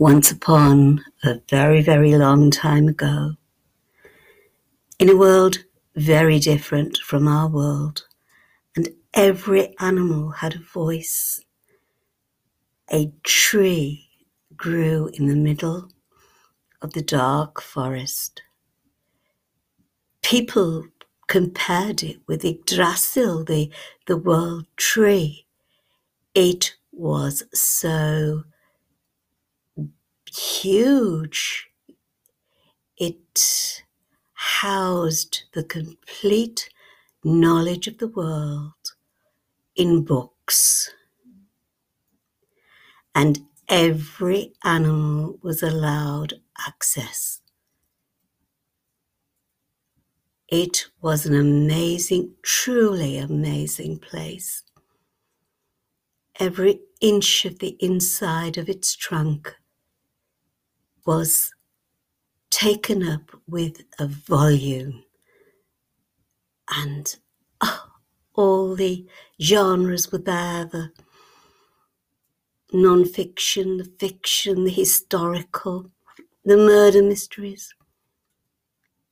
once upon a very, very long time ago, in a world very different from our world, and every animal had a voice. A tree grew in the middle of the dark forest. People compared it with Yggdrasil, the, the world tree. It was so huge. It housed the complete knowledge of the world in books. And every animal was allowed access. It was an amazing, truly amazing place. Every inch of the inside of its trunk was taken up with a volume and oh, all the genres were there the non-fiction the fiction the historical the murder mysteries.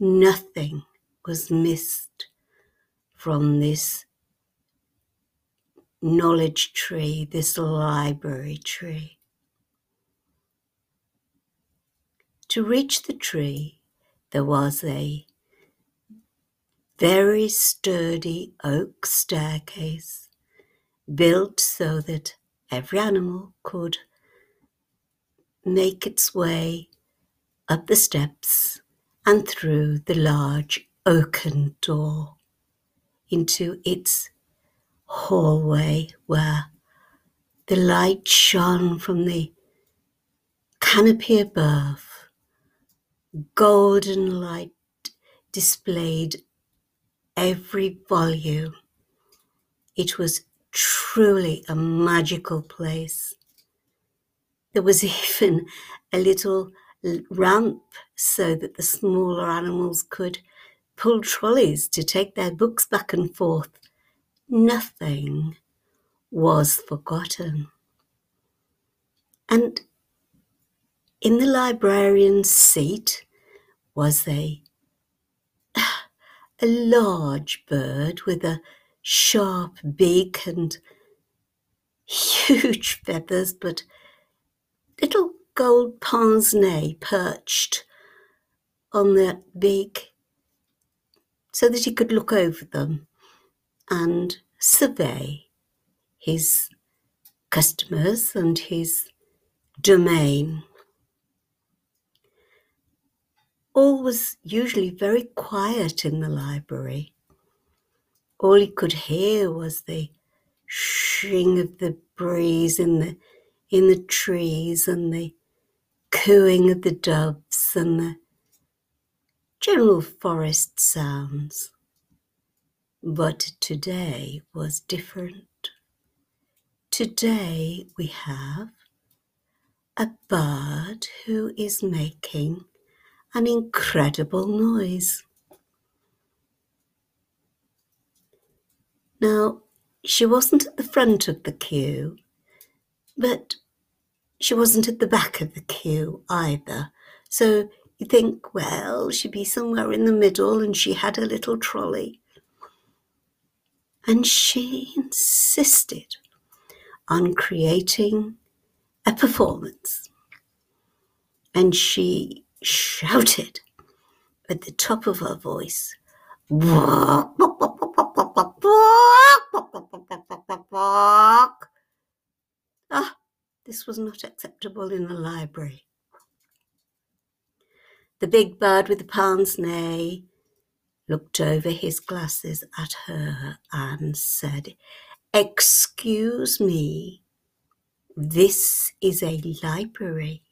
Nothing was missed from this knowledge tree this library tree To reach the tree, there was a very sturdy oak staircase built so that every animal could make its way up the steps and through the large oaken door into its hallway where the light shone from the canopy above golden light displayed every volume. It was truly a magical place. There was even a little ramp so that the smaller animals could pull trolleys to take their books back and forth. Nothing was forgotten. And in the librarian's seat was a, a large bird with a sharp beak and huge feathers, but little gold pince nez perched on that beak so that he could look over them and survey his customers and his domain all was usually very quiet in the library. All he could hear was the shing of the breeze in the in the trees and the cooing of the doves and the general forest sounds. But today was different. Today we have a bird who is making an incredible noise. Now, she wasn't at the front of the queue, but she wasn't at the back of the queue either. So you think, well, she'd be somewhere in the middle and she had a little trolley. And she insisted on creating a performance. And she shouted at the top of her voice. Ah, this was not acceptable in the library. The big bird with the pince nez looked over his glasses at her and said, Excuse me, this is a library.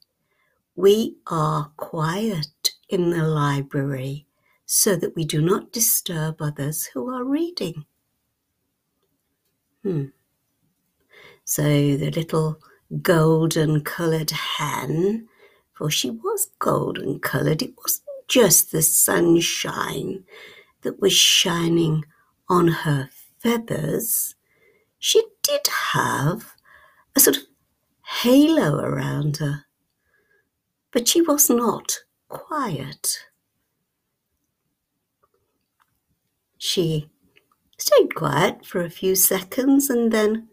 We are quiet in the library so that we do not disturb others who are reading. Hmm. So the little golden coloured hen, for she was golden coloured, it wasn't just the sunshine that was shining on her feathers. She did have a sort of halo around her but she was not quiet. She stayed quiet for a few seconds and then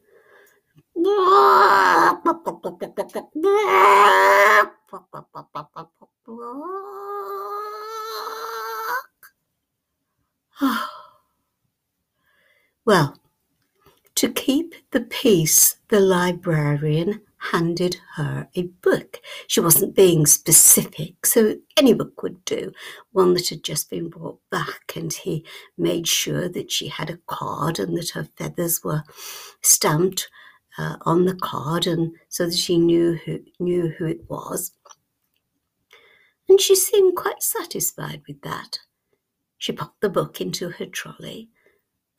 well, to keep the peace, the librarian handed her a book. She wasn't being specific, so any book would do, one that had just been brought back, and he made sure that she had a card and that her feathers were stamped uh, on the card, and so that she knew who knew who it was. And she seemed quite satisfied with that. She popped the book into her trolley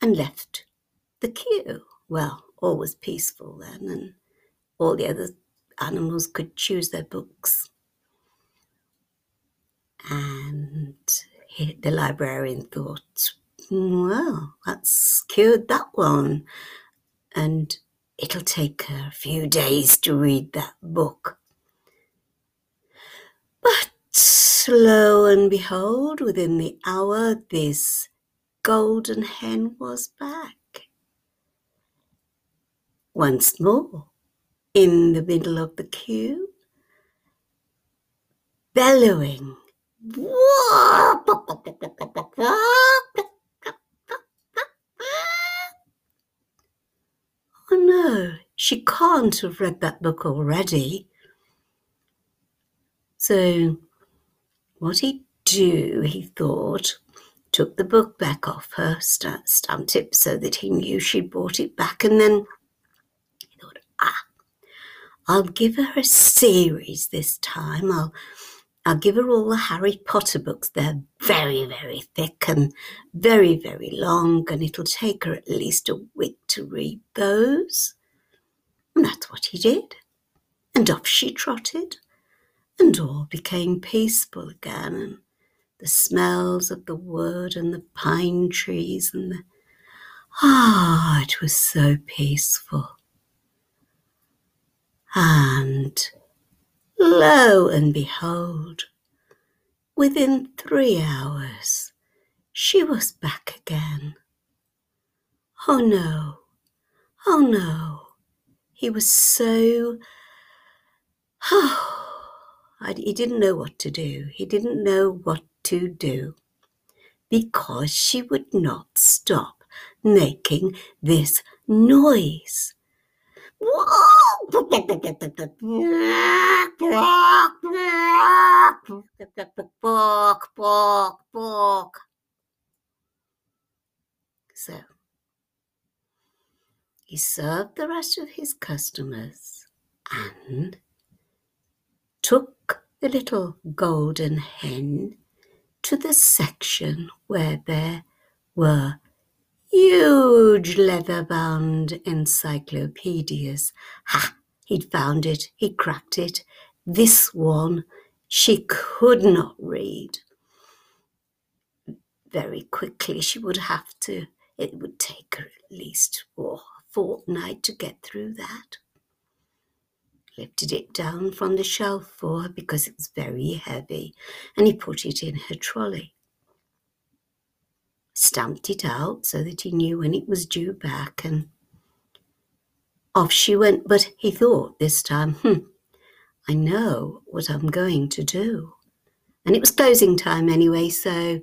and left the queue. Well, all was peaceful then, and all the other animals could choose their books. And he, the librarian thought, well, that's cured that one. And it'll take her a few days to read that book. But lo and behold, within the hour, this golden hen was back. Once more, in the middle of the queue, bellowing. Oh no, she can't have read that book already. So, what he'd do, he thought, took the book back off her, stamped it so that he knew she'd brought it back, and then I'll give her a series this time. I'll I'll give her all the Harry Potter books. They're very, very thick and very, very long, and it'll take her at least a week to read those. And that's what he did. And off she trotted, and all became peaceful again, and the smells of the wood and the pine trees and the ah, it was so peaceful. And lo and behold, within three hours, she was back again. Oh no, oh no, he was so. Oh, he didn't know what to do. He didn't know what to do because she would not stop making this noise. So he served the rest of his customers and took the little golden hen to the section where there were huge leather bound encyclopedias. Ha! He'd found it, he cracked it. This one she could not read. Very quickly, she would have to, it would take her at least oh, a fortnight to get through that. Lifted it down from the shelf for her because it was very heavy, and he put it in her trolley stamped it out so that he knew when it was due back, and off she went. But he thought this time, hmm, I know what I'm going to do. And it was closing time anyway, so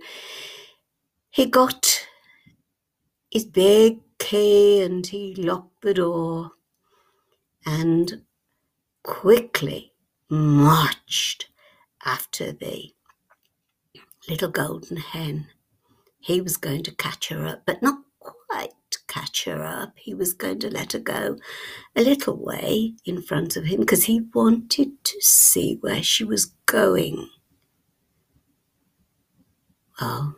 he got his big key and he locked the door and quickly marched after the little golden hen he was going to catch her up, but not quite catch her up. He was going to let her go a little way in front of him because he wanted to see where she was going. Well,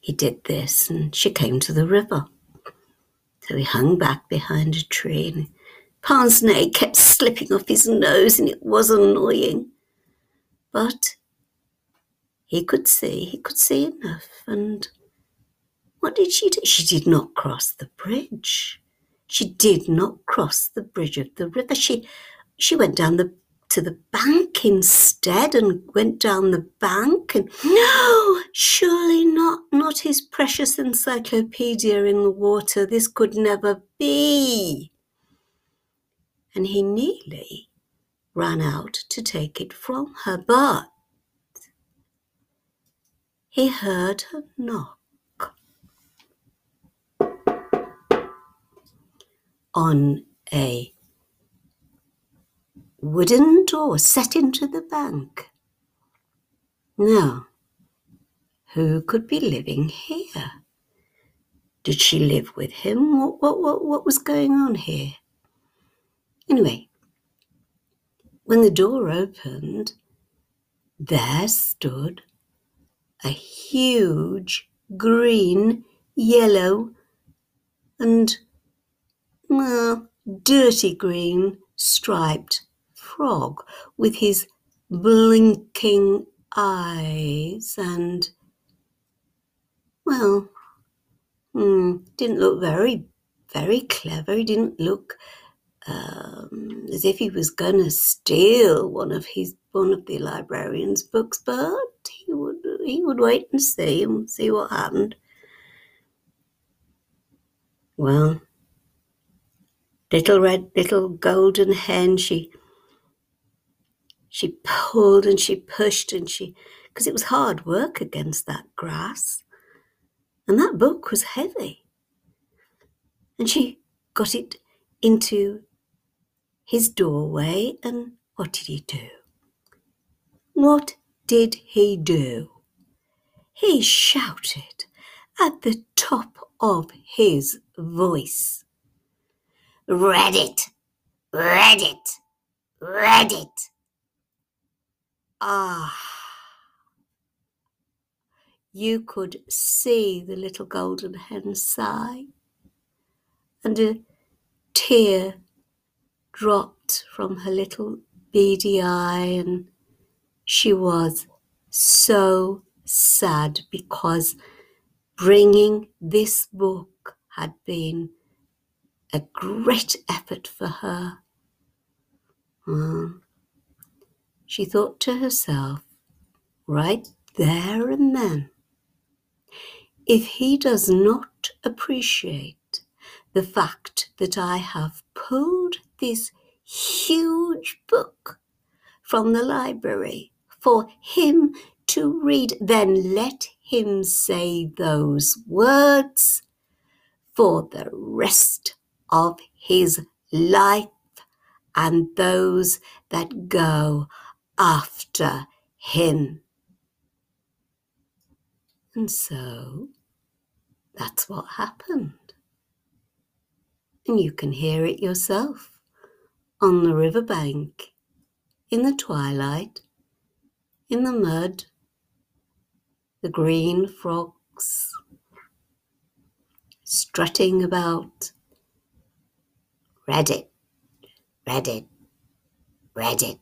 he did this and she came to the river. So he hung back behind a tree and pince kept slipping off his nose and it was annoying. But he could see, he could see enough. And what did she do? She did not cross the bridge. She did not cross the bridge of the river. She she went down the to the bank instead and went down the bank and no, surely not, not his precious encyclopedia in the water. This could never be. And he nearly ran out to take it from her, but he heard her knock on a wooden door set into the bank. Now, who could be living here? Did she live with him? What, what, what, what was going on here? Anyway, when the door opened, there stood a huge green, yellow, and well, dirty green striped frog with his blinking eyes and, well, hmm, didn't look very, very clever. He didn't look um, as if he was going to steal one of his one of the librarian's books, but he would he would wait and see and see what happened. Well, little red, little golden hen, she she pulled and she pushed and she, because it was hard work against that grass. And that book was heavy. And she got it into his doorway, and what did he do? What did he do? He shouted at the top of his voice. Read it! Read it! Read it! Ah, you could see the little golden hen sigh, and a tear dropped from her little beady eye, and she was so sad because bringing this book had been a great effort for her. Mm she thought to herself, right there and then, if he does not appreciate the fact that I have pulled this huge book from the library for him to read, then let him say those words for the rest of his life and those that go after him. And so that's what happened. And you can hear it yourself on the riverbank, in the twilight, in the mud, the green frogs strutting about. Read it, read it, read it.